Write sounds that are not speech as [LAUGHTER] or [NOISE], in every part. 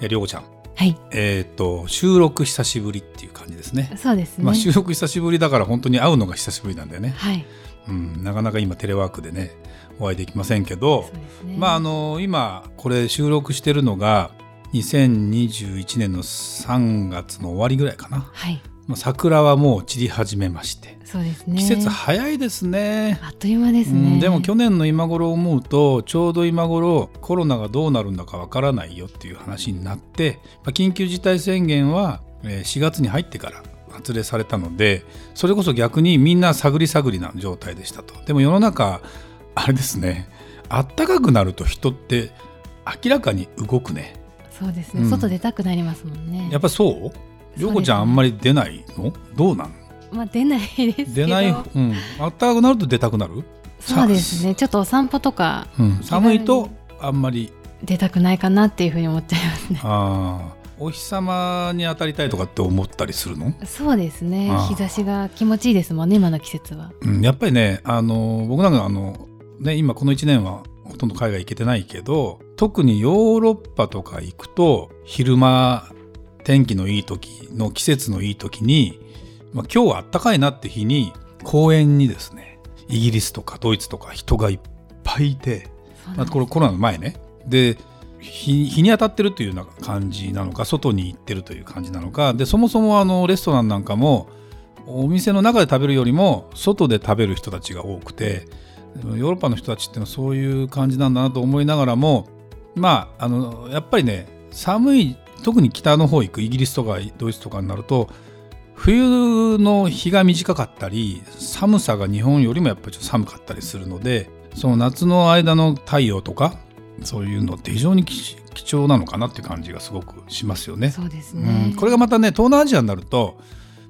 えりょうちゃん。はい。えっ、と収録久しぶりっていう感じですね。そうですね、まあ収録久しぶりだから本当に会うのが久しぶりなんだよね。はい。うん。なかなか今テレワークでねお会いできませんけどね。まああの今これ収録してるのが2021年の3月の終わりぐらいかな、はいまあ、桜はもう散り始めまして。そうですね。季節早いですね。あっという間ですうねんでも去年の今頃思うとちょうど今頃コロナがどうなるんだかわからないよっていう話になってまあ緊急事態宣言はえー4月に入ってから発令されたのでそれこそ逆にみんな探り探りな状態でしたと。でも世の中あれですね。あったかくなると人って明らかに動くね。そうですね、うん。外出たくなりますもんね。やっぱそう？涼子ちゃんあんまり出ないの？どうなのまあ出ないですけど。出ない、うん、あったかくなると出たくなる？そうですね。ちょっとお散歩とかうん、寒いとあんまり。出たくないかなっていうふうに思っちゃいますね。ああ。お日様に当たりたいとかって思ったりするの、そうですね。日差しが気持ちいいですもんね今の季節は。うん、やっぱりねあの僕なんかあの、ね、今この1年はほとんど海外行けてないけど特にヨーロッパとか行くと昼間天気のいい時の季節のいい時に、まあ、今日はあったかいなって日に公園にですねイギリスとかドイツとか人がいっぱいいてまあ、これコロナの前ね。で日日に当たってるというような感じなのか外に行ってるという感じなのか。でそもそもあのレストランなんかもお店の中で食べるよりも外で食べる人たちが多くてヨーロッパの人たちっていうのはそういう感じなんだなと思いながらもまああのやっぱりね寒い特に北の方行くイギリスとかドイツとかになると冬の日が短かったり寒さが日本よりもやっぱりちょっと寒かったりするのでその夏の間の太陽とかそういうのって非常に貴貴重なのかなっていう感じがすごくしますよね。そうですうねん、これがまたね東南アジアになると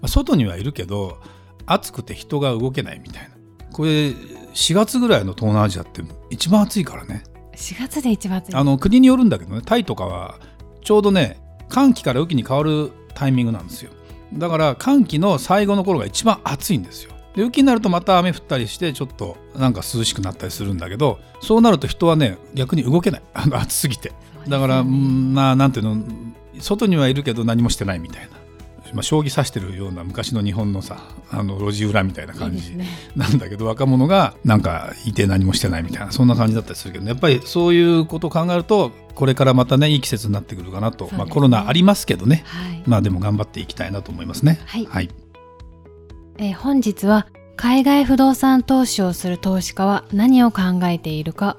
まあ外にはいるけど暑くて人が動けないみたいな。これ4月ぐらいの東南アジアって一番暑いからね。4月で一番暑い。あの国によるんだけどねタイとかはちょうどね寒気から雨季に変わるタイミングなんですよ。だから寒気の最後の頃が一番暑いんですよ。で雨季になるとまた雨降ったりしてちょっとなんか涼しくなったりするんだけどそうなると人はね逆に動けない。あ [LAUGHS] の暑すぎて。だから、うんまあなんていうの外にはいるけど何もしてないみたいな、まあ、将棋指してるような昔の日本のさあの路地裏みたいない感じなんだけど若者がなんかいて何もしてないみたいなそんな感じだったりするけど、やっぱりそういうことを考えるとこれからまたねいい季節になってくるかなと、ね。まあ、コロナありますけどねはい、まあでも頑張っていきたいなと思いますね。はい。はい、えー本日は海外不動産投資をする投資家は何を考えているか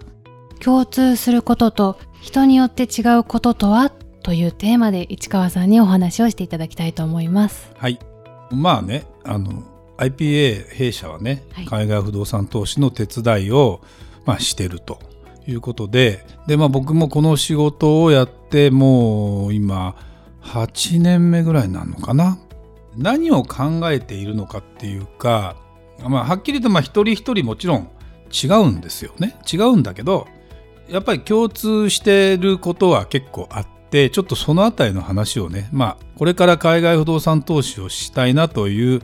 共通することと人によって違うこととはというテーマで市川さんにお話をしていただきたいと思います。はい。まあねあの IPA 弊社はね、はい。海外不動産投資の手伝いを、まあ、してるということでで、まあ、僕もこの仕事をやってもう今8年目ぐらいになるのかな？何を考えているのかっていうか、まあ、はっきりとまあ一人一人もちろん違うんですよね。違うんだけどやっぱり共通してることは結構あってちょっとそのあたりの話をねまあこれから海外不動産投資をしたいなという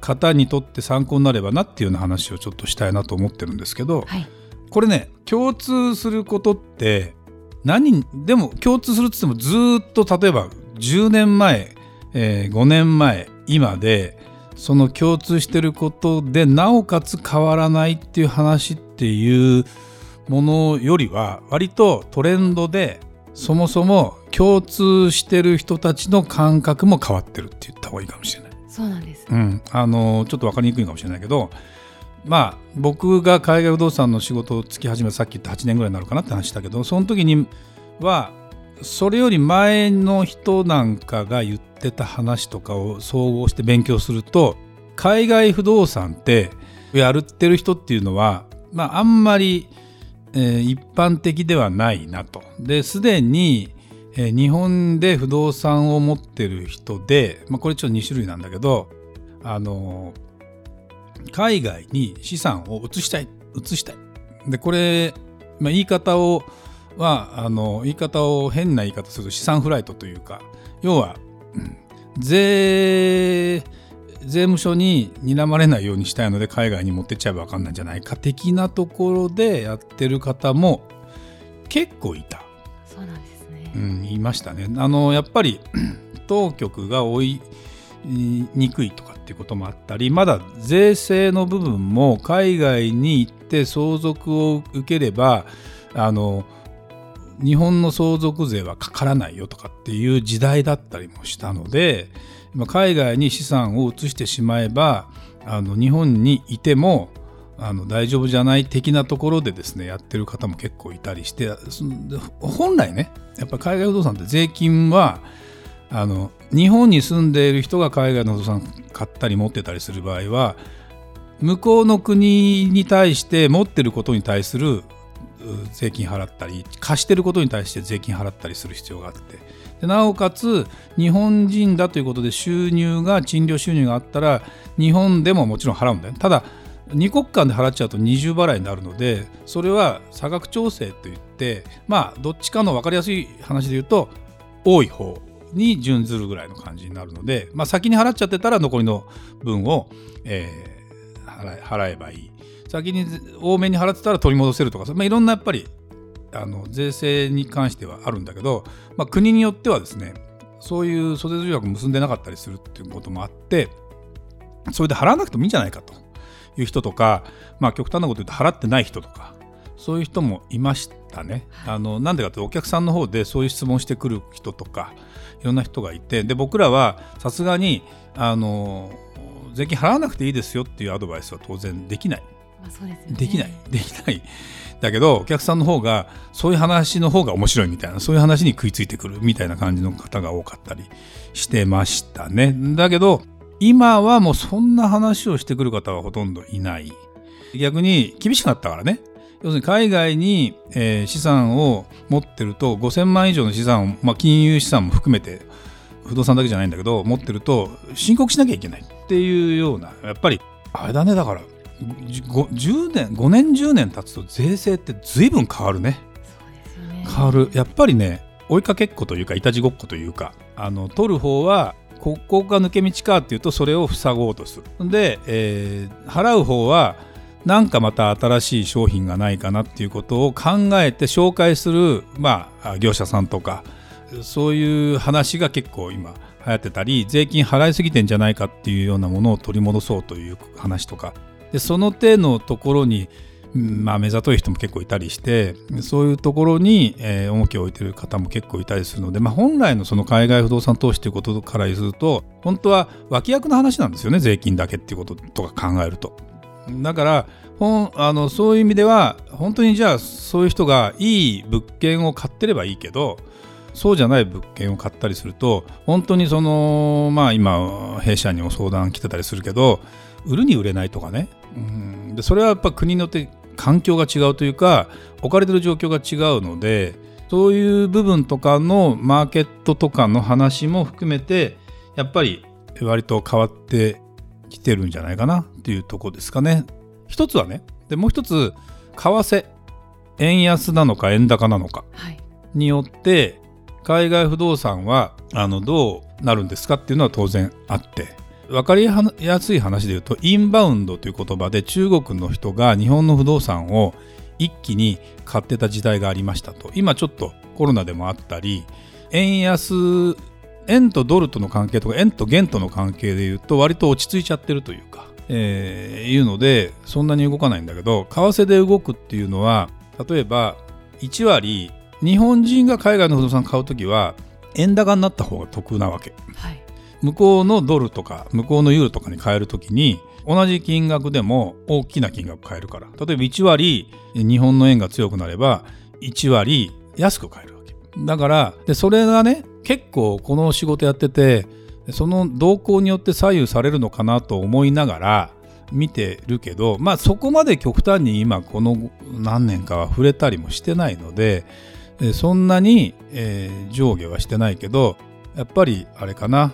方にとって参考になればなっていうような話をちょっとしたいなと思ってるんですけどはい。これね共通することって何でも共通するっつってもずーっと例えば10年前、えー5年前今でその共通してることでなおかつ変わらないっていう話っていうものよりは割とトレンドでそもそも共通してる人たちの感覚も変わってるって言った方がいいかもしれない。そうなんですうん、あのちょっと分かりにくいかもしれないけどまあ僕が海外不動産の仕事をつき始めたさっき言った8年ぐらいになるかなって話したけどその時にはそれより前の人なんかが言ってた話とかを総合して勉強すると海外不動産ってやるってる人っていうのは、まあ、あんまり、え一般的ではないなと。ですでに、え日本で不動産を持ってる人で、まあ、これちょっと2種類なんだけどあの海外に資産を移したい移したいでこれ、まあ、言い方をはあの言い方を変な言い方すると資産フライトというか要はうん税税務署に睨まれないようにしたいので海外に持ってっちゃえば分かんないんじゃないか的なところでやってる方も結構いた、そうなんですね。うん、いましたね。あのやっぱり [CLEARS THROAT] 当局が追いにくいとかっていうこともあったりまだ税制の部分も海外に行って相続を受ければあの日本の相続税はかからないよとかっていう時代だったりもしたので海外に資産を移してしまえばあの日本にいてもあの大丈夫じゃない的なところでですねやってる方も結構いたりして本来ねやっぱ海外不動産って税金はあの日本に住んでいる人が海外の不動産買ったり持ってたりする場合は向こうの国に対して持ってることに対する税金払ったり貸してることに対して税金払ったりする必要があって。でなおかつ日本人だということで収入が賃料収入があったら日本でももちろん払うんだよただ2国間で払っちゃうと二重払いになるのでそれは差額調整といってまあどっちかの分かりやすい話で言うと多い方に準ずるぐらいの感じになるので、まあ、先に払っちゃってたら残りの分を、えー払え払えばいい。先に多めに払ってたら取り戻せるとか、まあ、いろんなやっぱりあの税制に関してはあるんだけど、まあ、国によってはですねそういう租税条約結んでなかったりするっていうこともあってそれで払わなくてもいいんじゃないかという人とか、まあ、極端なこと言うと払ってない人とかそういう人もいましたね。あのなんでかというとお客さんの方でそういう質問してくる人とかいろんな人がいてで僕らはさすがにあの税金払わなくていいですよっていうアドバイスは当然できない。そうですね。できない、できない。だけどお客さんの方がそういう話の方が面白いみたいなそういう話に食いついてくるみたいな感じの方が多かったりしてましたね。だけど今はもうそんな話をしてくる方はほとんどいない。逆に厳しくなったからね。要するに海外に、え資産を持ってると5000万以上の資産を、まあ、金融資産も含めて不動産だけじゃないんだけど持ってると申告しなきゃいけないっていうようなやっぱりあれだねだから10年5年10年経つと税制って随分変わるね。ね。変わる。やっぱりね追いかけっこというかいたちごっこというかあの取る方はここが抜け道かっていうとそれを塞ごうとする。で、えー払う方はなんかまた新しい商品がないかなっていうことを考えて紹介する、まあ、業者さんとかそういう話が結構今流行ってたり税金払いすぎてんじゃないかっていうようなものを取り戻そうという話とかでその手のところにまあ、目ざとい人も結構いたりしてそういうところに、えー重きを置いてる方も結構いたりするので、まあ、本来のその海外不動産投資ということからすると本当は脇役の話なんですよね税金だけっていうこととか考えると。だからほんあのそういう意味では本当にじゃあそういう人がいい物件を買ってればいいけどそうじゃない物件を買ったりすると本当にそのまあ今弊社にも相談来てたりするけど売るに売れないとかね、うん、でそれはやっぱ国によって環境が違うというか置かれてる状況が違うのでそういう部分とかのマーケットとかの話も含めてやっぱり割と変わってきてるんじゃないかなっていうとこですかね。一つはねでもう一つ為替。円安なのか円高なのか。はい。によって海外不動産はあのどうなるんですかっていうのは当然あって分かりやすい話で言うとインバウンドという言葉で中国の人が日本の不動産を一気に買ってた時代がありましたと今ちょっとコロナでもあったり円安円とドルとの関係とか円と元との関係で言うと割と落ち着いちゃってるというか、えーいうのでそんなに動かないんだけど為替で動くっていうのは例えば1割日本人が海外の不動産買うときは円高になった方が得なわけはい。向こうのドルとか向こうのユーロとかに変えるときに同じ金額でも大きな金額買えるから。例えば1割日本の円が強くなれば1割安く買えるわけ。だからでそれがね結構この仕事やっててその動向によって左右されるのかなと思いながら見てるけどまあそこまで極端に今この何年かは触れたりもしてないのでえそんなに、えー、上下はしてないけどやっぱりあれかな。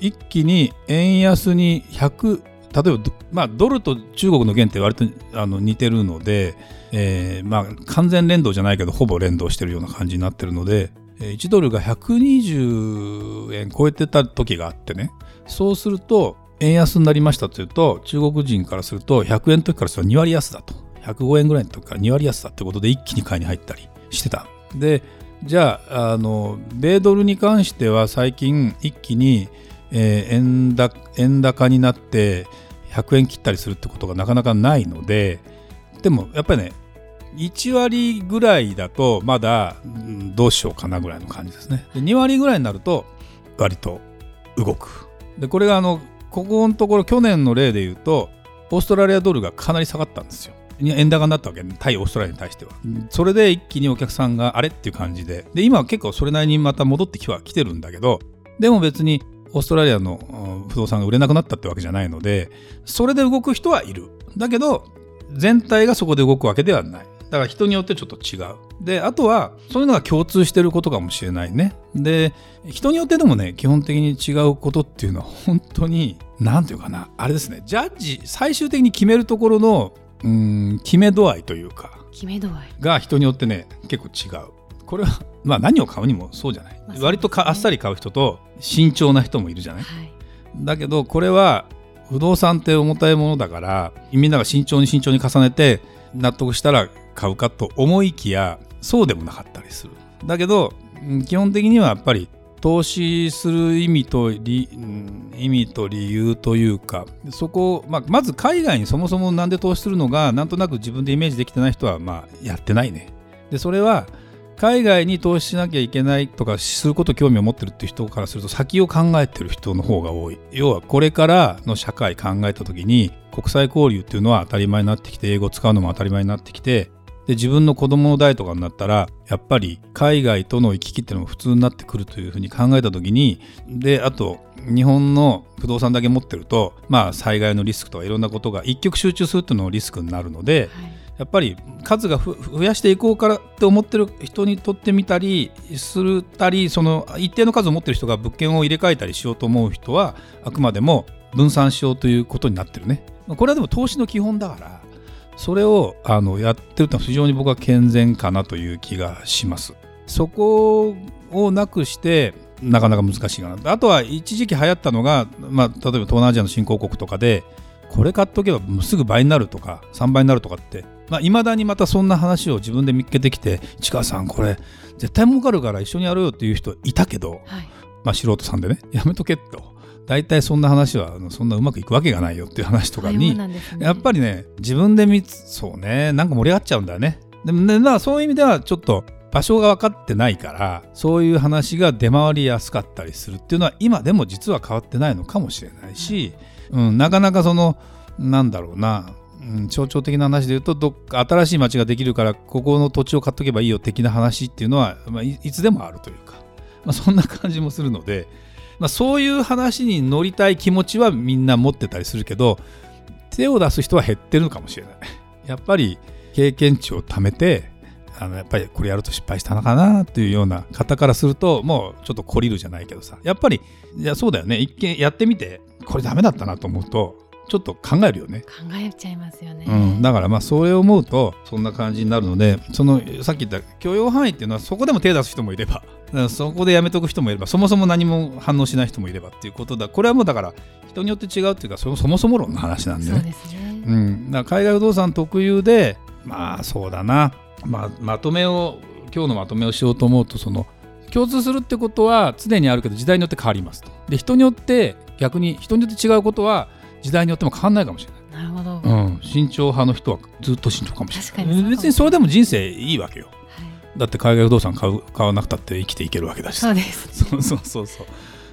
一気に円安に100例えば、まあ、ドルと中国の元って割とあの似てるので、えーまあ、完全連動じゃないけどほぼ連動してるような感じになってるので1ドルが120円超えてた時があってね。そうすると円安になりましたというと中国人からすると100円の時からすると2割安だと。105円ぐらいの時から2割安だってことで一気に買いに入ったりしてた。でじゃああの米ドルに関しては最近一気に、えー、円高円高になって100円切ったりするってことがなかなかないのででもやっぱりね1割ぐらいだとまだどうしようかなぐらいの感じですね。で2割ぐらいになると割と動く。でこれがあのここのところ去年の例で言うとオーストラリアドルがかなり下がったんですよ。円高になったわけね対オーストラリアに対しては。それで一気にお客さんがあれっていう感じで。で今は結構それなりにまた戻ってきは来てるんだけどでも別にオーストラリアの不動産が売れなくなったってわけじゃないのでそれで動く人はいるだけど全体がそこで動くわけではないだから人によってちょっと違う。で、あとは、そういうのが共通してることかもしれないね。で、人によってでもね、基本的に違うことっていうのは、本当に、なんていうかな、あれですね、ジャッジ、最終的に決めるところの、うん、決め度合いというか、決め度合いが人によってね、結構違う。これは、まあ何を買うにもそうじゃない。まあね、割とあっさり買う人と、慎重な人もいるじゃない。はい、だけど、これは、不動産って重たいものだから、みんなが慎重に慎重に重ねて、納得したら買うかと思いきやそうでもなかったりするだけど基本的にはやっぱり投資する意味と理意味と理由というかそこ、まあ、まず海外にそもそもなんで投資するのがなんとなく自分でイメージできてない人はまあやってないねでそれは海外に投資しなきゃいけないとかすること興味を持ってるっていう人からすると先を考えてる人の方が多い。要はこれからの社会考えた時に国際交流っていうのは当たり前になってきて英語使うのも当たり前になってきてで自分の子供の代とかになったらやっぱり海外との行き来っていうのも普通になってくるというふうに考えた時にであと日本の不動産だけ持ってるとまあ災害のリスクとかいろんなことが一極集中するっていうのもリスクになるので、はい、やっぱり数が増やしていこうからって思ってる人にとってみたりするたりその一定の数を持ってる人が物件を入れ替えたりしようと思う人はあくまでも分散しようということになってるね。これはでも投資の基本だからそれをあのやってると非常に僕は健全かなという気がします。そこをなくしてなかなか難しいかな。あとは一時期流行ったのが、まあ、例えば東南アジアの新興国とかでこれ買っとけばすぐ倍になるとか3倍になるとかってまあ、だにまたそんな話を自分で見つけてきて市川さんこれ絶対儲かるから一緒にやろうよっていう人いたけど、はい、まあ素人さんでねやめとけと。大体そんな話はそんなうまくいくわけがないよっていう話とかに、ね、やっぱりね自分で見そうねなんか盛り上がっちゃうんだよね。でもねまあそういう意味ではちょっと場所が分かってないからそういう話が出回りやすかったりするっていうのは今でも実は変わってないのかもしれないし、うん、なかなかそのなんだろうなうん、象徴的な話で言うとどっか新しい町ができるからここの土地を買っとけばいいよ的な話っていうのは、まあ、いつでもあるというか、まあ、そんな感じもするのでまあ、そういう話に乗りたい気持ちはみんな持ってたりするけど手を出す人は減ってるのかもしれない。やっぱり経験値を貯めてあのやっぱりこれやると失敗したのかなっていうような方からするともうちょっと懲りるじゃないけどさやっぱりいやそうだよね一見やってみてこれダメだったなと思うとちょっと考えるよね。考えちゃいますよね。うん、だからまあそれを思うとそんな感じになるのでそのさっき言った許容範囲っていうのはそこでも手出す人もいれば [LAUGHS] そこでやめとく人もいればそもそも何も反応しない人もいればっていうことだこれはもうだから人によって違うっていうかそもそも論の話なんでね。そうですねうん、だ海外不動産特有でまあそうだな、まあ、まとめを今日のまとめをしようと思うとその共通するってことは常にあるけど時代によって変わりますと。で人によって逆に人によって違うことは時代によっても変わんないかもしれない。なるほど、うん、慎重派の人はずっと慎重かもしれない。別にそれでも人生いいわけよ、はい、だって海外不動産買う買わなくたって生きていけるわけだし。そうですそうそうそうそう。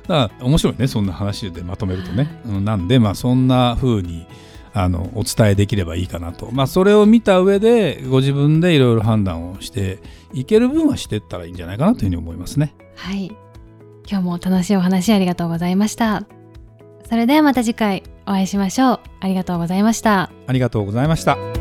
だから面白いねそんな話でまとめるとね、はい、なんでまあそんな風にあのお伝えできればいいかなと、まあ、それを見た上でご自分でいろいろ判断をしていける分はしていったらいいんじゃないかなというふうに思いますね。はい。今日も楽しいお話ありがとうございました。それではまた次回お会いしましょう。ありがとうございました。ありがとうございました。